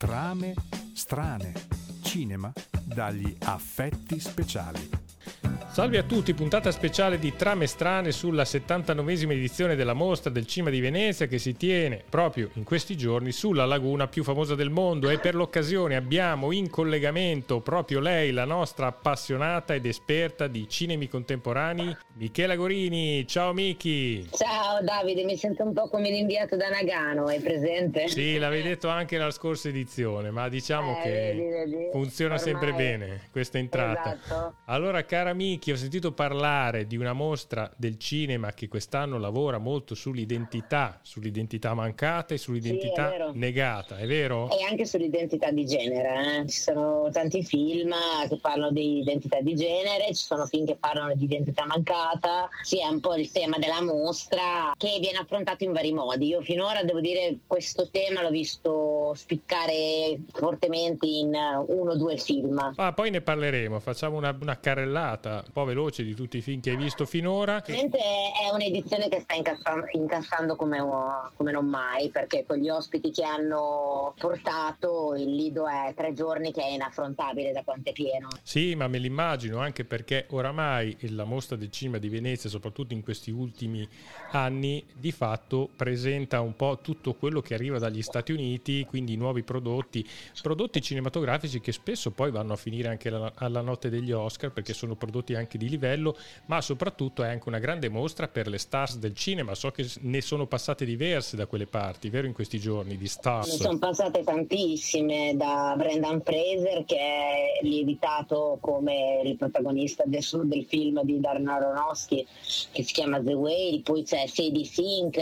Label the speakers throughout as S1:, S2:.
S1: Trame strane. Cinema dagli affetti speciali.
S2: Salve a tutti, puntata speciale di Trame Strane sulla 79esima edizione della mostra del Cima di Venezia che si tiene proprio in questi giorni sulla laguna più famosa del mondo e per l'occasione abbiamo in collegamento proprio lei, la nostra appassionata ed esperta di cinemi contemporanei, Michela Gorini. Ciao Miki!
S3: Ciao Davide, mi sento un po' come l'inviato da Nagano, è presente?
S2: Sì, l'avevi detto anche nella scorsa edizione, ma diciamo
S3: Eh,
S2: che
S3: vedi, vedi.
S2: funziona
S3: Ormai-
S2: sempre bene questa entrata.
S3: Esatto.
S2: Allora, cara Miki, ho sentito parlare di una mostra del cinema che quest'anno lavora molto sull'identità, sull'identità mancata e
S3: Sì,
S2: sull'identità
S3: è vero.
S2: negata, è vero?
S3: E anche sull'identità di genere, eh. ci sono tanti film che parlano di identità di genere, ci sono film che parlano di identità mancata, sì è un po' il tema della mostra che viene affrontato in vari modi. Io finora devo dire questo tema l'ho visto spiccare fortemente in eh, uno o due film.
S2: Ah, poi ne parleremo, facciamo una, una carrellata un po' veloce di tutti i film che hai visto finora.
S3: Ovviamente è un'edizione che sta incassando, incassando come, come non mai, perché con gli ospiti che hanno portato il Lido è tre giorni che è inaffrontabile da quanto è pieno.
S2: Sì, ma me l'immagino anche perché oramai la mostra del cinema di Venezia, soprattutto in questi ultimi anni, di fatto presenta un po' tutto quello che arriva dagli Stati Uniti, quindi nuovi prodotti, prodotti cinematografici che spesso poi vanno a finire anche alla, alla notte degli Oscar perché sono prodotti anche di livello, ma soprattutto è anche una grande mostra per le stars del cinema. So che ne sono passate diverse da quelle parti, vero in questi giorni di
S3: Ne
S2: stars.
S3: sono passate tantissime da Brendan Fraser che è lievitato come il protagonista del, del film di Darren Aronofsky che si chiama The Whale, poi c'è Sadie Sink,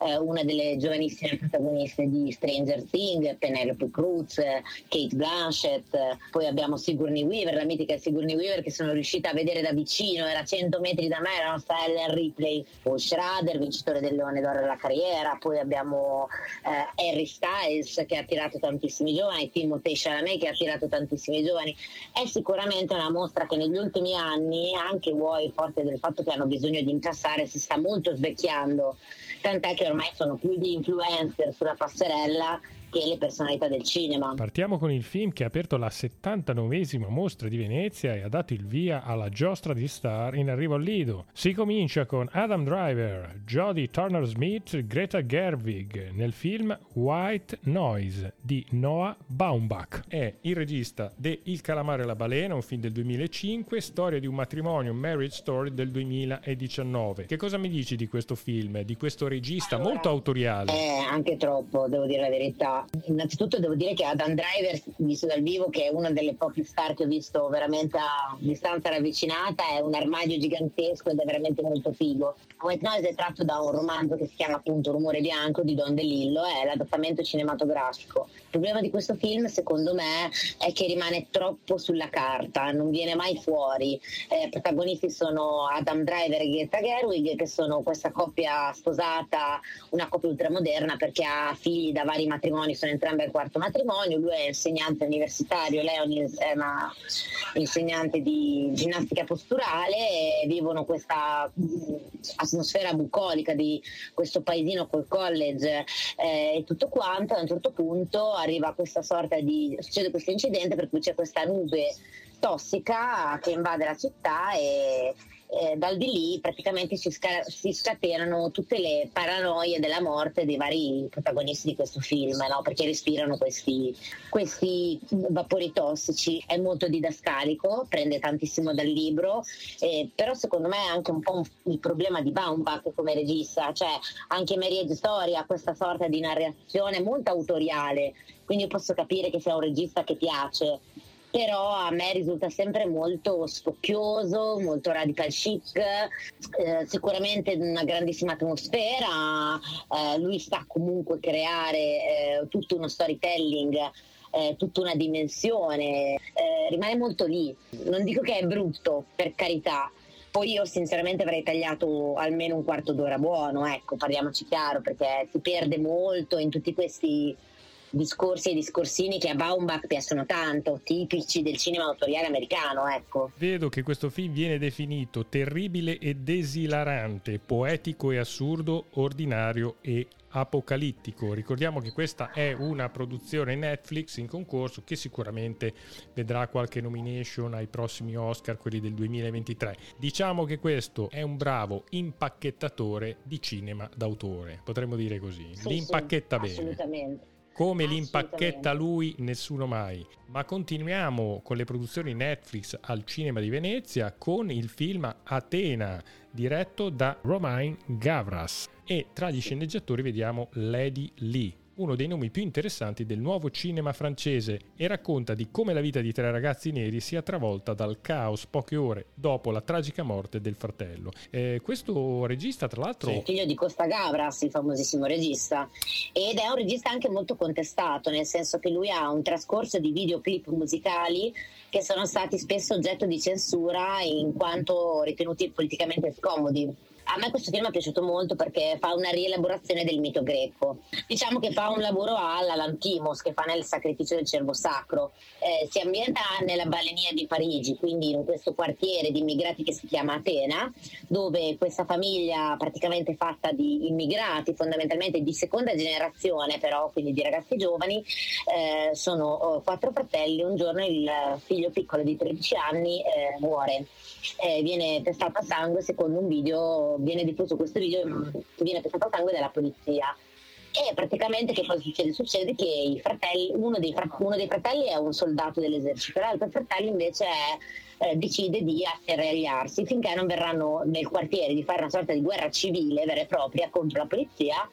S3: eh, una delle giovanissime protagoniste di Stranger Things, Penelope Cruz, Kate Blanchett, poi abbiamo Sigourney Weaver, la mitica Sigourney Weaver che sono riuscita a vedere da vicino, era a 100 metri da me, la nostra Ellen Ripley, poi Schrader, vincitore del Leone d'Oro della carriera, poi abbiamo eh, Harry Styles che ha attirato tantissimi giovani, Timothée Chalamet che ha attirato tantissimi giovani. È sicuramente una mostra che negli ultimi anni, anche vuoi forte del fatto che hanno bisogno di incassare, si sta molto svecchiando, tant'è che ormai sono più gli influencer sulla passerella che le personalità del cinema.
S2: Partiamo con il film che ha aperto la 79esima mostra di Venezia e ha dato il via alla giostra di star in arrivo al Lido. Si comincia con Adam Driver, Jodie Turner-Smith, Greta Gerwig nel film White Noise di Noah Baumbach. È il regista de Il calamare e la balena, un film del 2005, storia di un matrimonio, marriage story del 2019. Che cosa mi dici di questo film, di questo regista
S3: Allora,
S2: molto autoriale?
S3: Eh, anche troppo, devo dire la verità. Innanzitutto devo dire che Adam Driver, visto dal vivo, che è una delle poche star che ho visto veramente a distanza ravvicinata, è un armadio gigantesco ed è veramente molto figo. White Noise è tratto da un romanzo che si chiama appunto Rumore Bianco di Don DeLillo, è l'adattamento cinematografico. Il problema di questo film, secondo me, è che rimane troppo sulla carta, non viene mai fuori. Eh, protagonisti sono Adam Driver e Greta Gerwig, che sono questa coppia sposata, una coppia ultramoderna perché ha figli da vari matrimoni, sono entrambi al quarto matrimonio, lui è insegnante universitario, lei è un- insegnante di ginnastica posturale e vivono questa mh, atmosfera bucolica di questo paesino col college eh, e tutto quanto, a un certo punto arriva questa sorta di, succede questo incidente per cui c'è questa nube tossica che invade la città e eh, dal di lì praticamente si, sca- si scatenano tutte le paranoie della morte dei vari protagonisti di questo film, no? perché respirano questi, questi vapori tossici. È molto didascalico, prende tantissimo dal libro, eh, però secondo me è anche un po' un- il problema di Baumbach come regista, cioè anche Marriage Story ha questa sorta di narrazione molto autoriale, quindi posso capire che sia un regista che piace però a me risulta sempre molto spocchioso, molto radical chic, eh, sicuramente una grandissima atmosfera, eh, lui sa comunque creare eh, tutto uno storytelling. eh, tutta una dimensione, eh, rimane molto lì. Non dico che è brutto, per carità, poi io sinceramente avrei tagliato almeno un quarto d'ora buono, ecco, parliamoci chiaro, perché si perde molto in tutti questi discorsi e discorsini che a Baumbach piacciono tanto, tipici del cinema autoriale americano, ecco.
S2: Vedo che questo film viene definito terribile ed esilarante, poetico e assurdo, ordinario e apocalittico. Ricordiamo che questa è una produzione Netflix in concorso che sicuramente vedrà qualche nomination ai prossimi Oscar, quelli del 2023. Diciamo che questo è un bravo impacchettatore di cinema d'autore, potremmo dire così.
S3: Sì,
S2: L'impacchetta
S3: sì,
S2: bene.
S3: Assolutamente.
S2: Come l'impacchetta lui, nessuno mai. Ma continuiamo con le produzioni Netflix al cinema di Venezia con il film Atena, diretto da Romain Gavras. E tra gli sceneggiatori vediamo Lady Lee uno dei nomi più interessanti del nuovo cinema francese e racconta di come la vita di tre ragazzi neri sia travolta dal caos poche ore dopo la tragica morte del fratello. Eh, questo regista, tra l'altro...
S3: Sì, figlio di Costa Gavras, il famosissimo regista, ed è un regista anche molto contestato, nel senso che lui ha un trascorso di videoclip musicali che sono stati spesso oggetto di censura in quanto ritenuti politicamente scomodi a me questo film è piaciuto molto perché fa una rielaborazione del mito greco. Diciamo che fa un lavoro alla Lantimos che fa nel sacrificio del cervo sacro. Eh, si ambienta nella balenia di Parigi, quindi in questo quartiere di immigrati che si chiama Atena, dove questa famiglia praticamente fatta di immigrati, fondamentalmente di seconda generazione però, quindi di ragazzi giovani, eh, sono oh, quattro fratelli. Un giorno il figlio piccolo di 13 anni eh, muore. Eh, viene testato a sangue secondo un video viene diffuso questo video che viene testato a sangue dalla polizia. E praticamente che cosa succede? Succede che fratelli, uno, dei, uno, dei fratelli è un soldato dell'esercito, l'altro fratello invece è, eh, decide di asserragliarsi finché non verranno nel quartiere di fare una sorta di guerra civile vera e propria contro la polizia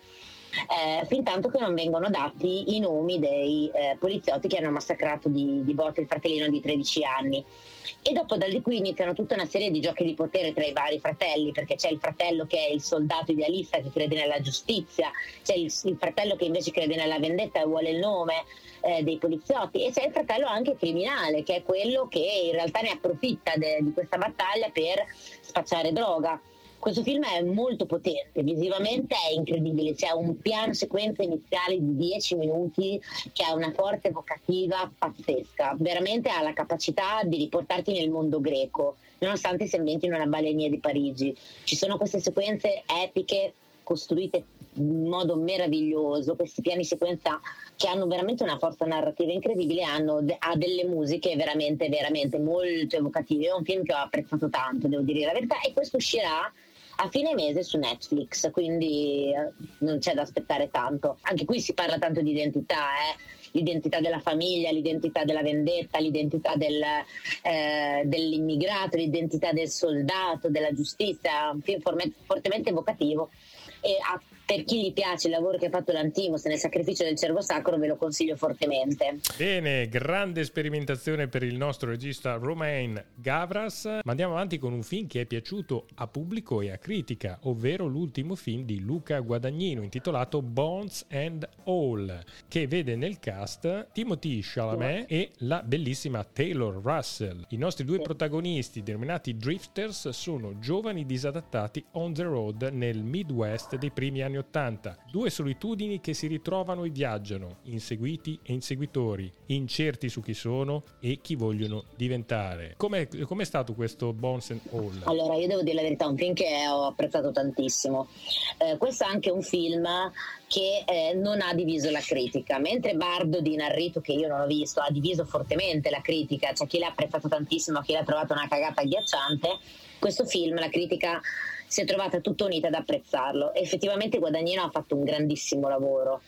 S3: eh, fin tanto che non vengono dati i nomi dei eh, poliziotti che hanno massacrato di, di botte il fratellino di 13 anni. E dopo da qui iniziano tutta una serie di giochi di potere tra i vari fratelli, perché c'è il fratello che è il soldato idealista che crede nella giustizia, c'è il, il fratello che invece crede nella vendetta e vuole il nome eh, dei poliziotti e c'è il fratello anche criminale, che è quello che in realtà ne approfitta de, di questa battaglia per spacciare droga. Questo film è molto potente, visivamente è incredibile, c'è un piano sequenza iniziale di 10 minuti che ha una forza evocativa pazzesca, veramente ha la capacità di riportarti nel mondo greco, nonostante si ambienti in una balenia di Parigi. Ci sono queste sequenze epiche costruite in modo meraviglioso, questi piani sequenza che hanno veramente una forza narrativa incredibile, hanno ha delle musiche veramente, veramente molto evocative. È un film che ho apprezzato tanto, devo dire la verità, e questo uscirà a fine mese su Netflix, quindi eh, non c'è da aspettare tanto. Anche qui si parla tanto di identità, eh? l'identità della famiglia, l'identità della vendetta, l'identità del, eh, dell'immigrato, l'identità del soldato, della giustizia, un film fortemente evocativo e ha per chi gli piace il lavoro che ha fatto l'Antimos nel sacrificio del cervo sacro ve lo consiglio fortemente.
S2: Bene, grande sperimentazione per il nostro regista Romain Gavras. Ma andiamo avanti con un film che è piaciuto a pubblico e a critica, ovvero l'ultimo film di Luca Guadagnino intitolato Bones and All, che vede nel cast Timothy Chalamet e la bellissima Taylor Russell. I nostri due protagonisti, denominati Drifters, sono giovani disadattati on the road nel Midwest dei primi anni 80. Due solitudini che si ritrovano e viaggiano, inseguiti e inseguitori, incerti su chi sono e chi vogliono diventare. Com'è, com'è stato questo Bones and All?
S3: Allora, io devo dire la verità, un film che ho apprezzato tantissimo. Eh, questo è anche un film che eh, non ha diviso la critica, mentre Bardo di Narrito, che io non ho visto, ha diviso fortemente la critica, c'è cioè chi l'ha apprezzato tantissimo, chi l'ha trovato una cagata agghiacciante, questo film la critica si è trovata tutta unita ad apprezzarlo. Effettivamente Guadagnino ha fatto un grandissimo lavoro,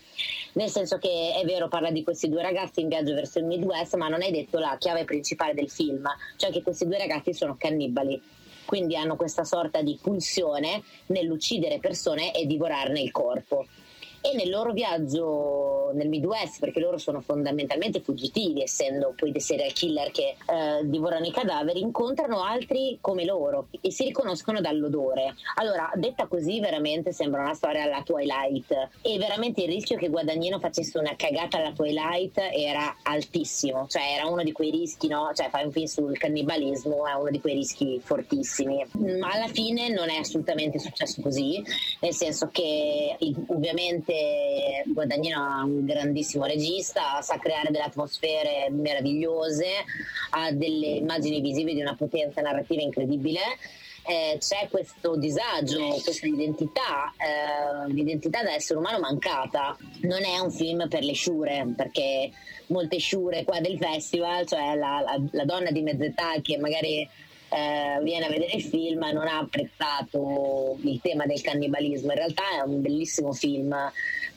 S3: nel senso che è vero, parla di questi due ragazzi in viaggio verso il Midwest, ma non hai detto la chiave principale del film, cioè che questi due ragazzi sono cannibali. Quindi hanno questa sorta di pulsione nell'uccidere persone e divorarne il corpo e nel loro viaggio nel Midwest, perché loro sono fondamentalmente fuggitivi, essendo poi dei serial killer che eh, divorano i cadaveri, incontrano altri come loro e si riconoscono dall'odore. Allora, detta così, veramente sembra una storia alla Twilight e veramente il rischio che Guadagnino facesse una cagata alla Twilight era altissimo, cioè era uno di quei rischi, no? Cioè fare un film sul cannibalismo è uno di quei rischi fortissimi. Ma alla fine non è assolutamente successo così, nel senso che ovviamente Guadagnino è un grandissimo regista, sa creare delle atmosfere meravigliose, ha delle immagini visive di una potenza narrativa incredibile eh, c'è questo disagio, questa identità, eh, l'identità da essere umano mancata. Non è un film per le sciure, perché molte sciure qua del festival, cioè la, la, la donna di mezz'età che magari eh, viene a vedere il film non ha apprezzato il tema del cannibalismo. In realtà è un bellissimo film,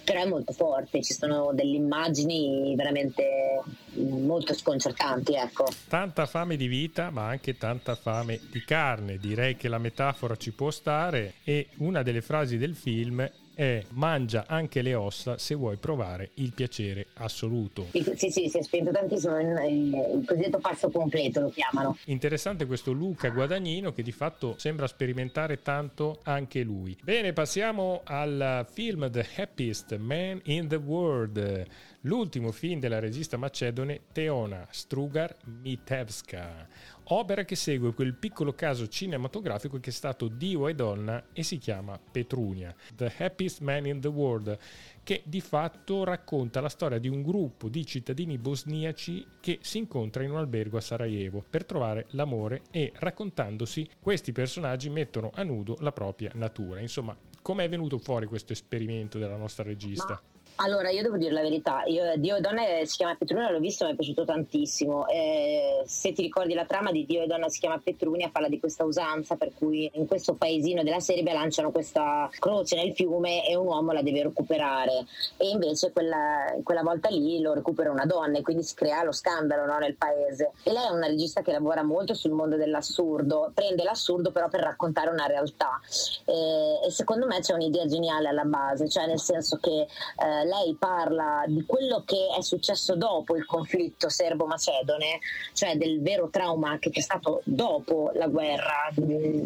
S3: però è molto forte, ci sono delle immagini veramente molto sconcertanti. Ecco.
S2: Tanta fame di vita, ma anche tanta fame di carne. Direi che la metafora ci può stare e una delle frasi del film è mangia anche le ossa se vuoi provare il piacere assoluto.
S3: Sì, sì, si è spento tantissimo, il cosiddetto passo completo lo chiamano.
S2: Interessante questo Luca Guadagnino che di fatto sembra sperimentare tanto anche lui. Bene, passiamo al film The Happiest Man in the World l'ultimo film della regista macedone Teona Strugar Mitevska, opera che segue quel piccolo caso cinematografico che è stato Dio e donna e si chiama Petrunia, The Happiest Man in the World, che di fatto racconta la storia di un gruppo di cittadini bosniaci che si incontra in un albergo a Sarajevo per trovare l'amore e raccontandosi questi personaggi mettono a nudo la propria natura. Insomma, com'è venuto fuori questo esperimento della nostra regista?
S3: Ma allora, io devo dire la verità, io, Dio e Donna si chiama Petrunia, l'ho visto, mi è piaciuto tantissimo. Eh, se ti ricordi la trama di Dio e Donna si chiama Petrunia, parla di questa usanza per cui in questo paesino della Serbia lanciano questa croce nel fiume e un uomo la deve recuperare. E invece quella, quella volta lì lo recupera una donna e quindi si crea lo scandalo no, nel paese. E lei è una regista che lavora molto sul mondo dell'assurdo, prende l'assurdo però per raccontare una realtà. Eh, e secondo me c'è un'idea geniale alla base, cioè nel senso che eh, lei parla di quello che è successo dopo il conflitto serbo-macedone, cioè del vero trauma che c'è stato dopo la guerra,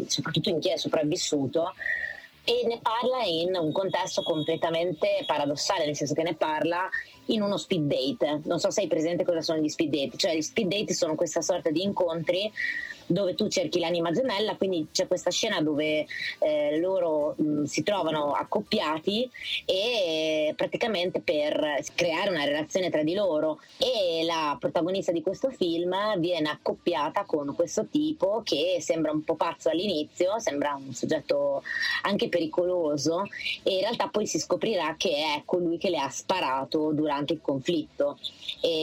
S3: soprattutto in chi è sopravvissuto, e ne parla in un contesto completamente paradossale, nel senso che ne parla in uno speed date. Non so se hai presente cosa sono gli speed date, cioè gli speed date sono questa sorta di incontri dove tu cerchi l'anima gemella, quindi c'è questa scena dove eh, loro mh, si trovano accoppiati e praticamente per creare una relazione tra di loro. E la protagonista di questo film viene accoppiata con questo tipo che sembra un po' pazzo all'inizio, sembra un soggetto anche pericoloso e in realtà poi si scoprirà che è colui che le ha sparato durante il conflitto.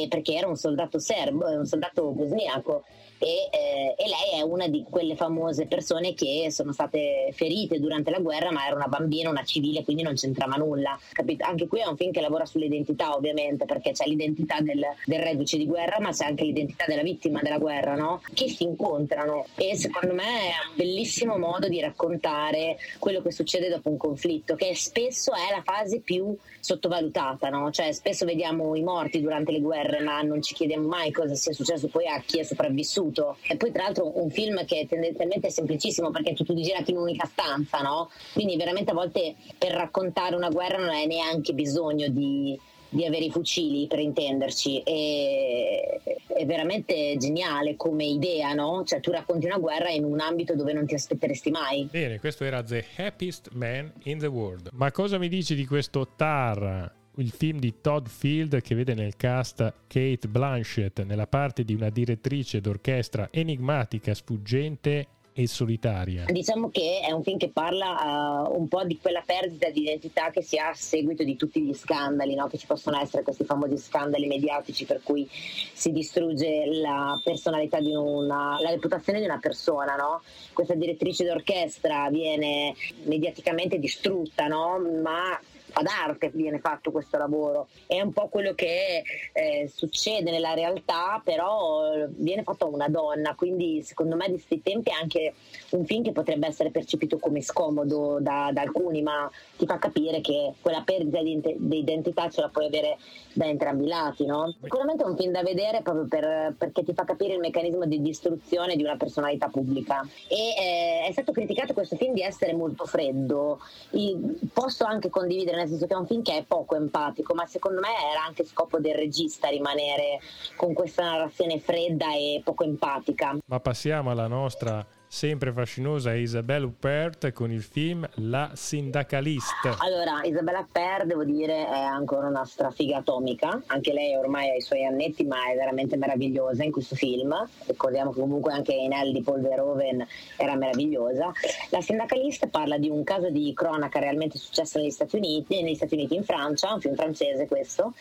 S3: Perché era un soldato serbo, un soldato bosniaco e, eh, e, lei è una di quelle famose persone che sono state ferite durante la guerra ma era una bambina, una civile quindi non c'entrava nulla capito? anche qui è un film che lavora sull'identità ovviamente perché c'è l'identità del, del reduce di guerra ma c'è anche l'identità della vittima della guerra no? che si incontrano e secondo me è un bellissimo modo di raccontare quello che succede dopo un conflitto che spesso è la fase più sottovalutata no? cioè spesso vediamo i morti durante le guerre ma non ci chiediamo mai cosa sia successo poi a chi è sopravvissuto piaciuto. E poi tra l'altro un film che tendenzialmente è semplicissimo perché è tutto girato in un'unica stanza, no? Quindi veramente a volte per raccontare una guerra non hai neanche bisogno di, di avere i fucili per intenderci e, è veramente geniale come idea no? cioè tu racconti una guerra in un ambito dove non ti aspetteresti mai
S2: bene questo era The Happiest Man in the World ma cosa mi dici di questo Tar il film di Todd Field che vede nel cast Kate Blanchett nella parte di una direttrice d'orchestra enigmatica, sfuggente e solitaria.
S3: Diciamo che è un film che parla uh, un po' di quella perdita di identità che si ha a seguito di tutti gli scandali, no? che ci possono essere questi famosi scandali mediatici per cui si distrugge la personalità di una, la reputazione di una persona. No? Questa direttrice d'orchestra viene mediaticamente distrutta, no? ma ad arte viene fatto questo lavoro. È un po' quello che eh, succede nella realtà, però viene fatto a una donna, quindi secondo me di questi tempi è anche un film che potrebbe essere percepito come scomodo da, da alcuni, ma ti fa capire che quella perdita di, di, identità ce la puoi avere da entrambi i lati. No? Sicuramente è un film da vedere proprio per, perché ti fa capire il meccanismo di distruzione di una personalità pubblica. E eh, è stato criticato questo film di essere molto freddo. I, posso anche condividere nel senso che è un film che è poco empatico, ma secondo me era anche scopo del regista rimanere con questa narrazione fredda e poco empatica.
S2: Ma passiamo alla nostra sempre fascinosa Isabelle Huppert con il film La sindacalista.
S3: Allora, Isabella Huppert, devo dire, è ancora una strafiga atomica. Anche lei ormai ha i suoi annetti, ma è veramente meravigliosa in questo film. Ricordiamo che comunque anche in El di Paul Verhoeven era meravigliosa. La sindacalista parla di un caso di cronaca realmente successo negli Stati Uniti, negli Stati Uniti in Francia, un film francese questo,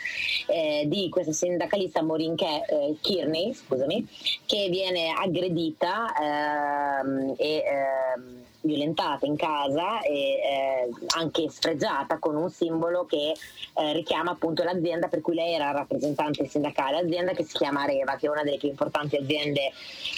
S3: eh, di questa sindacalista Maureen eh, Kearney, scusami, che viene aggredita ehm, e ehm, violentata in casa e eh, anche sfregiata con un simbolo che eh, richiama appunto l'azienda per cui lei era rappresentante sindacale, azienda che si chiama Areva, che è una delle più importanti aziende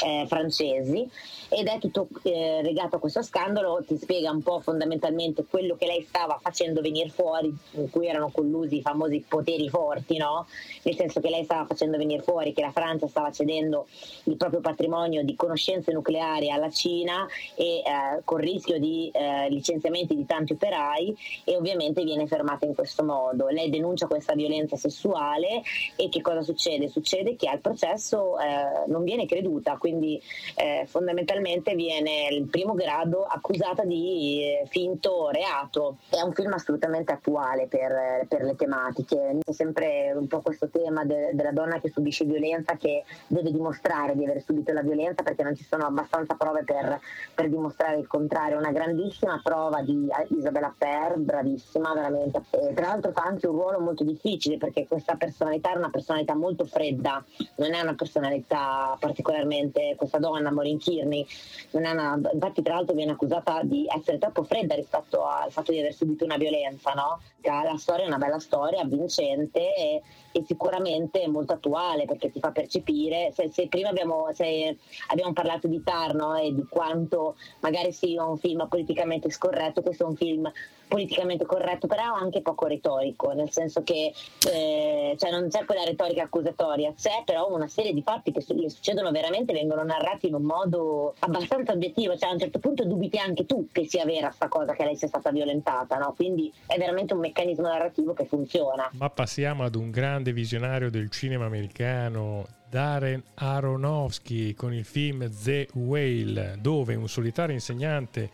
S3: eh, francesi. Ed è tutto eh, legato a questo scandalo, ti spiega un po' fondamentalmente quello che lei stava facendo venire fuori, in cui erano collusi i famosi poteri forti, no? nel senso che lei stava facendo venire fuori che la Francia stava cedendo il proprio patrimonio di conoscenze nucleari alla Cina e eh, con rischio di eh, licenziamenti di tanti operai e ovviamente viene fermata in questo modo. Lei denuncia questa violenza sessuale e che cosa succede? Succede che al processo eh, non viene creduta, quindi eh, fondamentalmente viene il primo grado accusata di eh, finto reato. È un film assolutamente attuale per, per le tematiche. C'è sempre un po' questo tema de, della donna che subisce violenza che deve dimostrare di aver subito la violenza perché non ci sono abbastanza prove per, per dimostrare il contrario. Una grandissima prova di Isabella Per, bravissima veramente. E tra l'altro fa anche un ruolo molto difficile perché questa personalità è una personalità molto fredda, non è una personalità particolarmente, questa donna Maureen Kearney una, infatti tra l'altro viene accusata di essere troppo fredda rispetto al fatto di aver subito una violenza, no? La storia è una bella storia, vincente e, e sicuramente molto attuale perché ti fa percepire, se, se prima abbiamo, se abbiamo, parlato di Tar no? e di quanto magari sia un film politicamente scorretto, questo è un film politicamente corretto, però anche poco retorico, nel senso che eh, cioè non c'è quella retorica accusatoria, c'è però una serie di fatti che le succedono veramente, vengono narrati in un modo abbastanza obiettivo, cioè a un certo punto dubiti anche tu che sia vera sta cosa, che lei sia stata violentata, no? quindi è veramente un meccanismo narrativo che funziona.
S2: Ma passiamo ad un grande visionario del cinema americano, Darren Aronofsky con il film The Whale, dove un solitario insegnante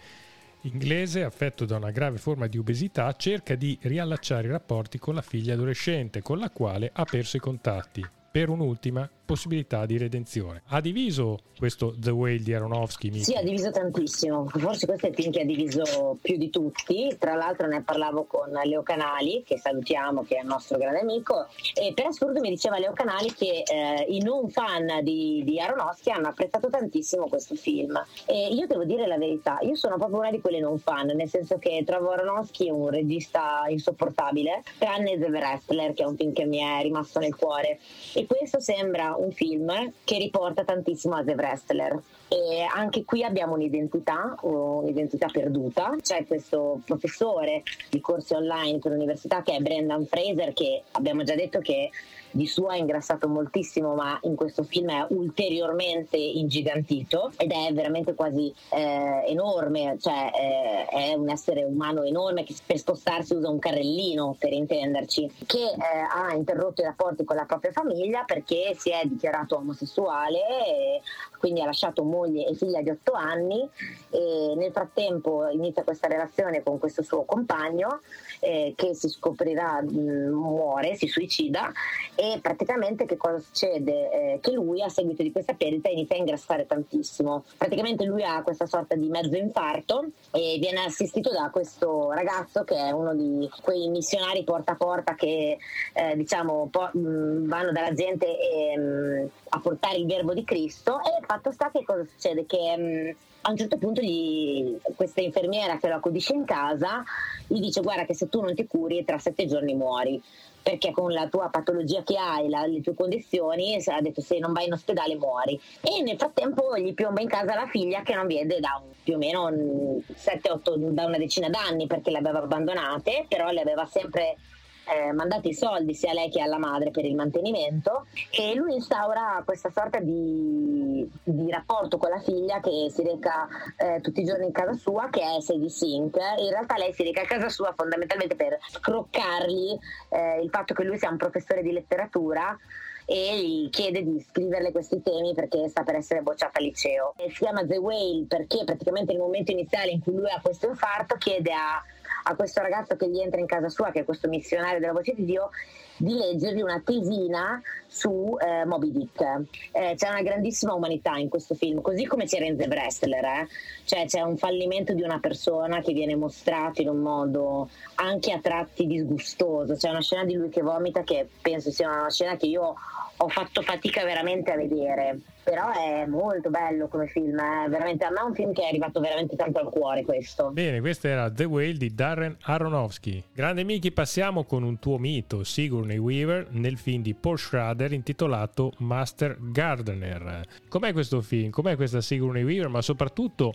S2: inglese, affetto da una grave forma di obesità, cerca di riallacciare i rapporti con la figlia adolescente, con la quale ha perso i contatti, per un'ultima possibilità di redenzione. Ha diviso questo The Whale di Aronofsky?
S3: Miki? Sì, ha diviso tantissimo. Forse questo è il film che ha diviso più di tutti. Tra l'altro ne parlavo con Leo Canali, che salutiamo, che è il nostro grande amico. E per assurdo mi diceva Leo Canali che eh, i non fan di, di Aronofsky hanno apprezzato tantissimo questo film. E io devo dire la verità, io sono proprio una di quelle non fan, nel senso che trovo Aronofsky un regista insopportabile, tranne The Wrestler, che è un film che mi è rimasto nel cuore. E questo sembra un film che riporta tantissimo a The Wrestler. E anche qui abbiamo un'identità, un'identità perduta. C'è questo professore di corsi online per l'università che è Brendan Fraser, che abbiamo già detto che di suo ha ingrassato moltissimo, ma in questo film è ulteriormente ingigantito ed è veramente quasi eh, enorme, cioè eh, è un essere umano enorme che per spostarsi usa un carrellino, per intenderci, che eh, ha interrotto i rapporti con la propria famiglia perché si è dichiarato omosessuale, quindi ha lasciato moglie e figlia di otto anni e nel frattempo inizia questa relazione con questo suo compagno eh, che si scoprirà mh, muore, si suicida e praticamente che cosa succede? Eh, che lui a seguito di questa perdita inizia a ingrassare tantissimo. Praticamente lui ha questa sorta di mezzo infarto e viene assistito da questo ragazzo che è uno di quei missionari porta a porta che eh, diciamo po- mh, vanno dalla gente e, mh, a portare il verbo di Cristo e fatto sta che cosa succede? Che mh, a un certo punto gli, questa infermiera che lo accudisce in casa gli dice guarda che se tu non ti curi tra sette giorni muori perché con la tua patologia che hai, la, le tue condizioni, ha detto se non vai in ospedale muori. E nel frattempo gli piomba in casa la figlia che non vede da un, più o meno 7-8, da una decina d'anni perché le aveva abbandonate, però le aveva sempre eh, mandati i soldi sia a lei che alla madre per il mantenimento e lui instaura questa sorta di, di rapporto con la figlia che si reca eh, tutti i giorni in casa sua che è Sadie Sink. In realtà lei si reca a casa sua fondamentalmente per scroccargli eh, il fatto che lui sia un professore di letteratura e gli chiede di scriverle questi temi perché sta per essere bocciata al liceo. E si chiama The Whale perché praticamente nel momento iniziale in cui lui ha questo infarto chiede a, a questo ragazzo che gli entra in casa sua, che è questo missionario della voce di Dio, di leggergli una tesina su eh, Moby Dick. Eh, c'è una grandissima umanità in questo film, così come c'era in The Wrestler, eh? cioè c'è un fallimento di una persona che viene mostrato in un modo anche a tratti disgustoso, c'è una scena di lui che vomita che penso sia una scena che io ho fatto fatica veramente a vedere però è molto bello come film, eh. veramente a me è un film che è arrivato veramente tanto al cuore questo.
S2: Bene, questo era The Whale di Darren Aronofsky. Grande Miki, passiamo con un tuo mito, Sigourney Weaver, nel film di Paul Schrader intitolato Master Gardener. Com'è questo film? Com'è questa Sigourney Weaver? Ma soprattutto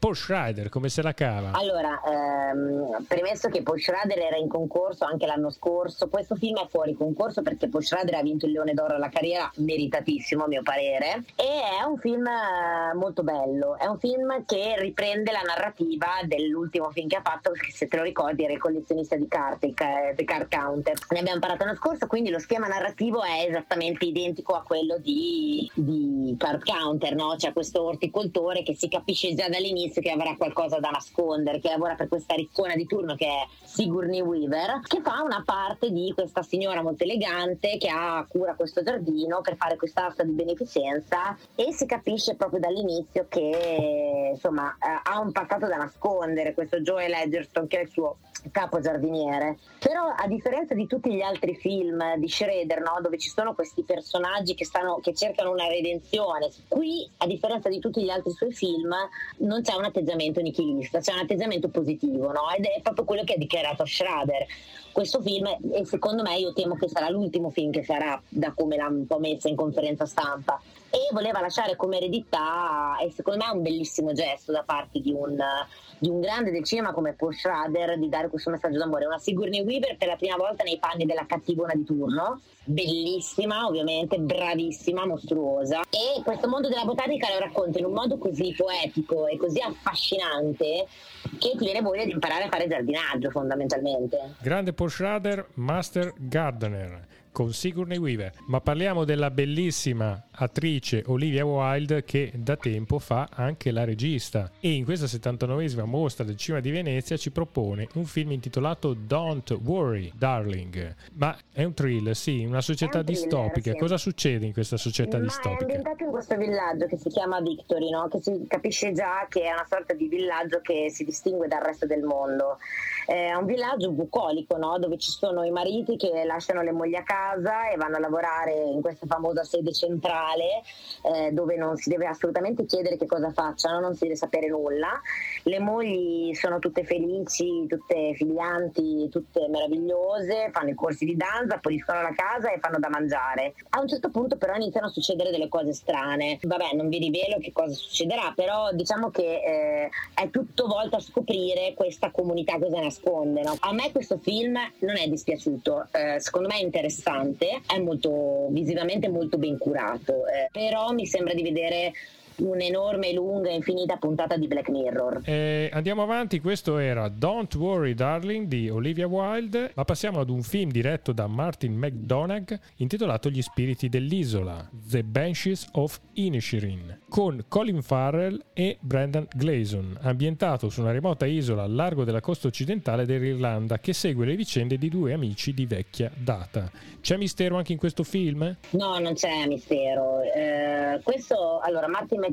S2: Paul Schrader come se la cava?
S3: Allora, ehm, premesso che Paul Schrader era in concorso anche l'anno scorso, questo film è fuori concorso perché Paul Schrader ha vinto il Leone d'Oro alla carriera, meritatissimo a mio parere, e è un film eh, molto bello, è un film che riprende la narrativa dell'ultimo film che ha fatto, che se te lo ricordi era il collezionista di carte, The Card Counter. Ne abbiamo parlato l'anno scorso, quindi lo schema narrativo è esattamente identico a quello di, di Card Counter, no? C'è questo orticoltore che si capisce già dall'inizio Smith che avrà qualcosa da nascondere, che lavora per questa riccona di turno che è Sigourney Weaver, che fa una parte di questa signora molto elegante che ha cura questo giardino per fare questa asta di beneficenza e si capisce proprio dall'inizio che insomma eh, ha un passato da nascondere questo Joel Edgerton che è il suo capo giardiniere. Però a differenza di tutti gli altri film di Schroeder, no? dove ci sono questi personaggi che, stanno, che cercano una redenzione, qui a differenza di tutti gli altri suoi film non c'è un atteggiamento nichilista, c'è un atteggiamento positivo no? ed è proprio quello che ha dichiarato Schrader. Questo film, e secondo me io temo che sarà l'ultimo film che farà da come l'ha un po' messa in conferenza stampa e voleva lasciare come eredità e secondo me è un bellissimo gesto da parte di un di un grande del cinema come Paul Schrader di dare questo messaggio d'amore. Una Sigourney Weaver per la prima volta nei panni della cattivona di turno, bellissima ovviamente, bravissima, mostruosa. E questo mondo della botanica lo racconta in un modo così poetico e così affascinante che ti viene voglia di imparare a fare giardinaggio fondamentalmente.
S2: Grande Paul Schrader, Master Gardener con Sigourney Weaver, ma parliamo della bellissima attrice Olivia Wilde che da tempo fa anche la regista e in questa 79esima mostra del cinema di Venezia ci propone un film intitolato Don't Worry Darling, ma è un thriller, sì, una società thriller, distopica. Sì. Cosa succede in questa società ma distopica? È
S3: ambientato in questo villaggio che si chiama Victory, no? che si capisce già che è una sorta di villaggio che si distingue dal resto del mondo. È un villaggio bucolico no? dove ci sono i mariti che lasciano le mogli a casa casa e vanno a lavorare in questa famosa sede centrale eh, dove non si deve assolutamente chiedere che cosa facciano, non si deve sapere nulla. Le mogli sono tutte felici, tutte filianti, tutte meravigliose, fanno i corsi di danza, puliscono la casa e fanno da mangiare. A un certo punto però iniziano a succedere delle cose strane. Vabbè, non vi rivelo che cosa succederà, però diciamo che eh, è tutto volto a scoprire questa comunità cosa nasconde. No? A me questo film non è dispiaciuto, eh, secondo me è interessante interessante, è molto visivamente molto ben curato, eh, però mi sembra di vedere un'enorme, lunga, infinita puntata di Black Mirror.
S2: Eh, andiamo avanti, questo era Don't Worry Darling di Olivia Wilde, ma passiamo ad un film diretto da Martin McDonagh intitolato Gli spiriti dell'isola, The Banshees of Inisherin, con Colin Farrell e Brendan Gleeson, ambientato su una remota isola al largo della costa occidentale dell'Irlanda che segue le vicende di due amici di vecchia data. C'è mistero anche in questo film?
S3: No, non c'è mistero. Eh, questo, allora, Martin McDonagh,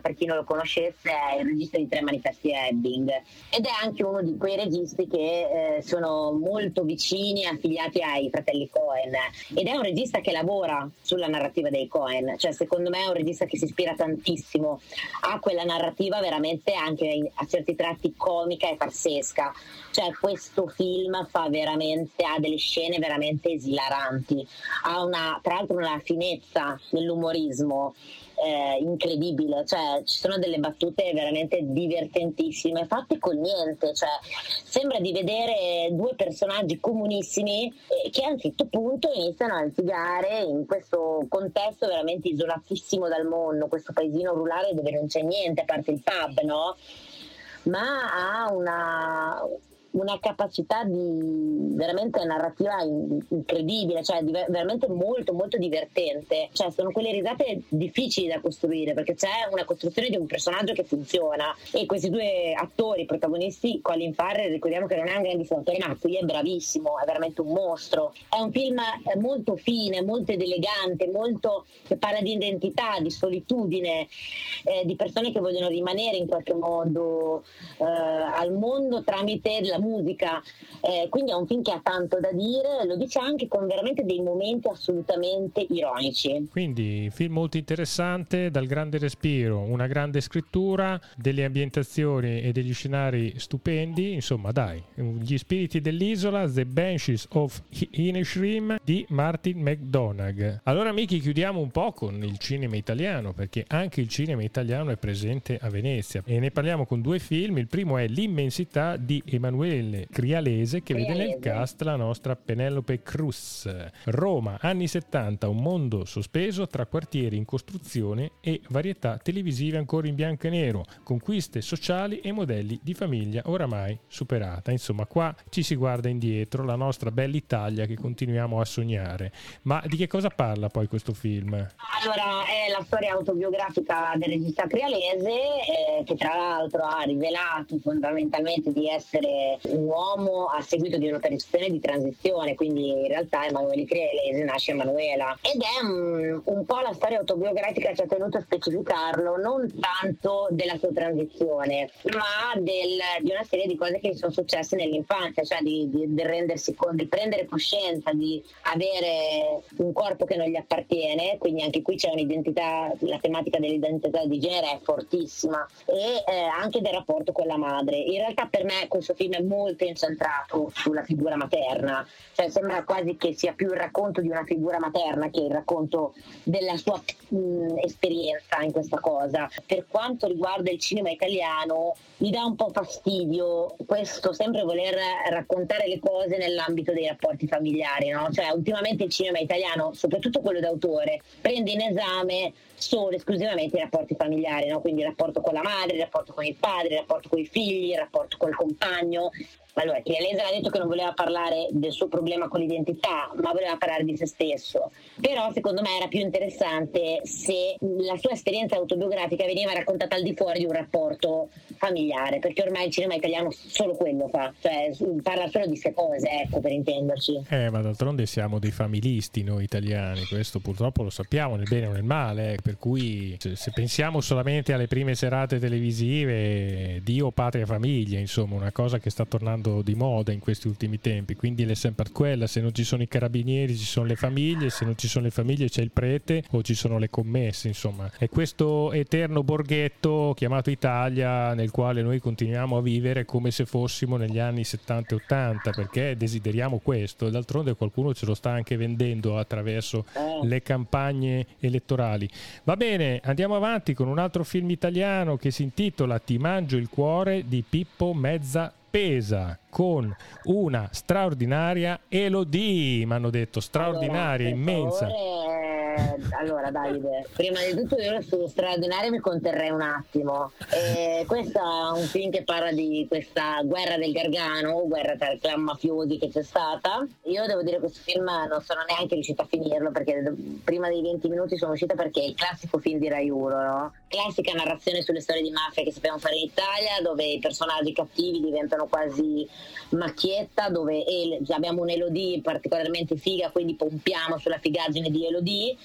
S3: per chi non lo conoscesse, è il regista di Tre Manifesti Ebbing ed è anche uno di quei registi che eh, sono molto vicini, affiliati ai fratelli Cohen. Ed è un regista che lavora sulla narrativa dei Cohen, cioè secondo me è un regista che si ispira tantissimo a quella narrativa veramente anche a certi tratti comica e farsesca. Cioè questo film fa veramente, ha delle scene veramente esilaranti, ha una, tra l'altro una finezza nell'umorismo eh, incredibile, cioè ci sono delle battute veramente divertentissime, fatte con niente, cioè sembra di vedere due personaggi comunissimi eh, che a un certo punto iniziano a litigare in questo contesto veramente isolatissimo dal mondo, questo paesino rurale dove non c'è niente a parte il pub, no? Ma ha una, una capacità di veramente narrativa incredibile, cioè veramente molto molto divertente. Cioè sono quelle risate difficili da costruire perché c'è una costruzione di un personaggio che funziona e questi due attori protagonisti, Colin Farrell, ricordiamo che non è un grandissimo attore, ma qui è bravissimo, è veramente un mostro. È un film molto fine, molto elegante, molto che parla di identità, di solitudine, eh, di persone che vogliono rimanere in qualche modo eh, al mondo tramite la musica. Eh, quindi è un film che ha tanto da dire, lo dice anche con veramente dei momenti assolutamente ironici.
S2: Quindi film molto interessante, dal grande respiro, una grande scrittura, delle ambientazioni e degli scenari stupendi, insomma dai, gli spiriti dell'isola, The Banshees of Inisherim di Martin McDonagh. Allora Miki chiudiamo un po' con il cinema italiano perché anche il cinema italiano è presente a Venezia e ne parliamo con due film, il primo è L'immensità di Emanuele Crialese che Crialese. vede nel cast la nostra Penelope Cruz. Roma, anni 70, un mondo sospeso tra quartieri in costruzione e varietà televisive ancora in bianco e nero, conquiste sociali e modelli di famiglia oramai superata. Insomma, qua ci si guarda indietro, la nostra bella Italia che continuiamo a sognare. Ma di che cosa parla poi questo film?
S3: Allora, è la storia autobiografica del regista crialese eh, che tra l'altro ha rivelato fondamentalmente di essere un uomo a seguito di un'operazione di transizione, quindi in realtà Emanuele Crialese nasce Emanuela ed è un, un po' la storia autobiografica che ha tenuto a specificarlo, non tanto della sua transizione, ma del, di una serie di cose che gli sono successe nell'infanzia, cioè di, di, di rendersi conto, di prendere coscienza, di avere un corpo che non gli appartiene, quindi anche qui c'è un'identità, la tematica dell'identità di genere è fortissima e eh, anche del rapporto con la madre. In realtà per me questo film è molto incentrato sulla figura materna, cioè sembra quasi che sia più il racconto di una figura materna che il racconto della sua mh, esperienza in questa cosa. Per quanto riguarda il cinema italiano, mi dà un po' fastidio questo sempre voler raccontare le cose nell'ambito dei rapporti familiari, no? Cioè ultimamente il cinema italiano, soprattutto quello d'autore, prende in esame solo esclusivamente i rapporti familiari, no? quindi il rapporto con la madre, il rapporto con il padre, il rapporto con i figli, il rapporto col compagno allora, Chialese ha detto che non voleva parlare del suo problema con l'identità, ma voleva parlare di se stesso. Però secondo me era più interessante se la sua esperienza autobiografica veniva raccontata al di fuori di un rapporto familiare, perché ormai il cinema italiano solo quello fa, cioè parla solo di queste cose, ecco, per intenderci.
S2: Eh, ma d'altronde siamo dei familisti noi italiani, questo purtroppo lo sappiamo nel bene o nel male, eh, per cui se, se pensiamo solamente alle prime serate televisive, Dio, patria, famiglia, insomma, una cosa che sta tornando molto di moda in questi ultimi tempi, quindi è sempre quella, se non ci sono i carabinieri ci sono le famiglie, se non ci sono le famiglie c'è il prete o ci sono le commesse, insomma. È questo eterno borghetto chiamato Italia nel quale noi continuiamo a vivere come se fossimo negli anni 70 e 80, perché desideriamo questo, d'altronde qualcuno ce lo sta anche vendendo attraverso eh. le campagne elettorali. Va bene, andiamo avanti con un altro film italiano che si intitola Ti mangio il cuore di Pippo Mezza Pesa con una straordinaria Elodie, mi hanno detto straordinaria, allora, immensa.
S3: Favore, allora Davide, prima di tutto io sullo straordinario mi conterrei un attimo. Eh, questo è un film che parla di questa guerra del Gargano, guerra tra clan mafiosi che c'è stata. Io devo dire che questo film non sono neanche riuscita a finirlo perché prima dei 20 minuti sono uscita perché è il classico film di Rai 1, no? Classica narrazione sulle storie di mafia che sappiamo fare in Italia dove i personaggi cattivi diventano quasi macchietta dove abbiamo un'Elodie particolarmente figa, quindi pompiamo sulla figaggine di Elodie.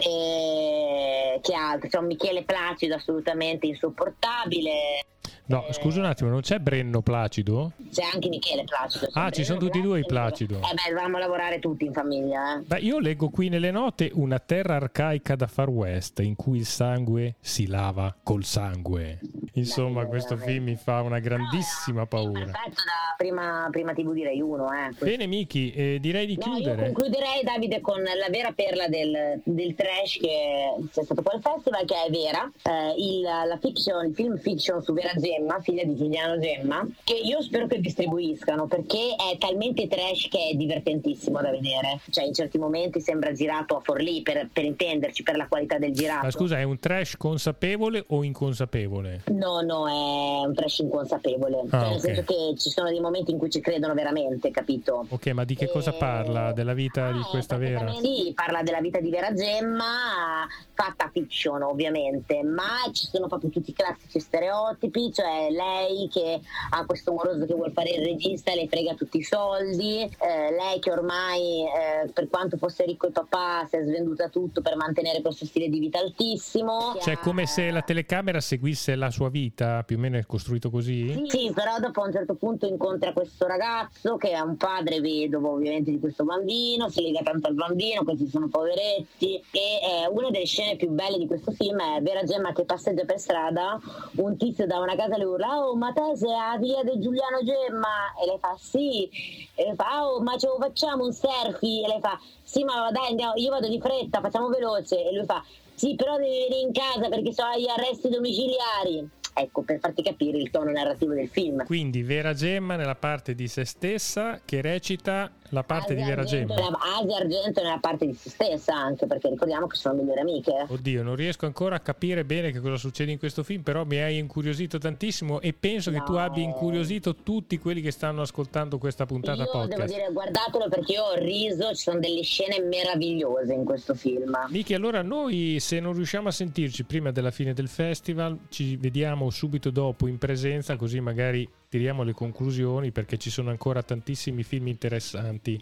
S3: E che altro? C'è un Michele Placido assolutamente insopportabile.
S2: No, eh, scusa un attimo, non c'è Brenno Placido?
S3: C'è anche Michele Placido.
S2: Ah, ci sono tutti e due i Placido.
S3: Eh beh, dovevamo lavorare tutti in famiglia. Eh.
S2: Beh, io leggo qui nelle note una terra arcaica da Far West in cui il sangue si lava col sangue. Insomma, beh, questo film mi fa una grandissima paura.
S3: Perfetto da prima, prima TV direi uno. Eh.
S2: Bene, Miki, eh, direi di no, chiudere.
S3: Io concluderei, Davide, con la vera perla del, del trash che c'è stato poi al festival, che è Vera, eh, il, la fiction, il film fiction su Vera Zemi Gemma, figlia di Giuliano Gemma, che io spero che distribuiscano perché è talmente trash che è divertentissimo da vedere. Cioè in certi momenti sembra girato a Forlì per, per intenderci, per la qualità del girato.
S2: Ma scusa, è un trash consapevole o inconsapevole?
S3: No, no, è un trash inconsapevole.
S2: Ah,
S3: cioè, nel
S2: ok.
S3: senso che ci sono dei momenti in cui ci credono veramente, capito?
S2: Ok, ma di che cosa
S3: Eh,
S2: parla? Della vita di
S3: eh,
S2: questa vera?
S3: Sì, parla della vita di Vera Gemma, fatta fiction ovviamente, ma ci sono proprio tutti i classici stereotipi, cioè lei che ha questo moroso che vuole fare il regista e le frega tutti i soldi, eh, lei che ormai eh, per quanto fosse ricco il papà si è svenduta tutto per mantenere questo stile di vita altissimo.
S2: Cioè, come se la telecamera seguisse la sua vita, più o meno è costruito così?
S3: Sì, però dopo a un certo punto incontra questo ragazzo che è un padre vedovo ovviamente di questo bambino, si lega tanto al bambino, questi sono poveretti e eh, una delle scene più belle di questo film è Vera Gemma che passeggia per strada, un tizio da una casa le urla oh ma te sei la figlia di Giuliano Gemma? E lei fa sì. E lei fa oh ma ce lo facciamo un selfie? E lei fa sì ma dai andiamo, io vado di fretta facciamo veloce. E lui fa sì però devi venire in casa perché sono agli arresti domiciliari. Ecco per farti capire il tono narrativo del film.
S2: Quindi Vera Gemma nella parte di se stessa che recita la parte di Vera Gemma.
S3: nella- Asia Argento nella parte di se stessa anche perché ricordiamo che sono migliori amiche
S2: Oddio, non riesco ancora a capire bene che cosa succede in questo film, però mi hai incuriosito tantissimo e penso che
S3: No,
S2: tu abbia incuriosito tutti quelli che stanno ascoltando questa puntata
S3: io devo
S2: podcast.
S3: dire guardatelo perché io ho riso ci sono delle scene meravigliose in questo film
S2: Miki, allora noi se non riusciamo a sentirci prima della fine del festival, ci vediamo subito dopo in presenza, così magari tiriamo le conclusioni perché ci sono ancora tantissimi film interessanti.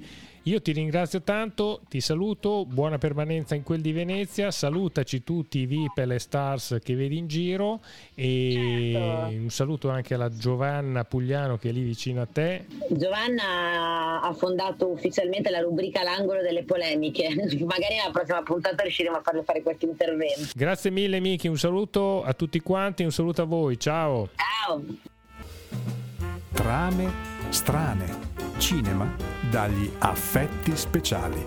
S2: Io ti ringrazio tanto, ti saluto, buona permanenza in quel di Venezia, salutaci tutti i VIP e le stars che vedi in giro e
S3: Certo.
S2: un saluto anche alla Giovanna Pugliano che è lì vicino a te.
S3: Giovanna ha fondato ufficialmente la rubrica L'angolo delle polemiche magari nella prossima puntata riusciremo a farle fare qualche intervento
S2: Grazie mille Miki, un saluto a tutti quanti, un saluto a voi, ciao!
S3: ciao
S1: Trame strane. Cinema dagli affetti speciali.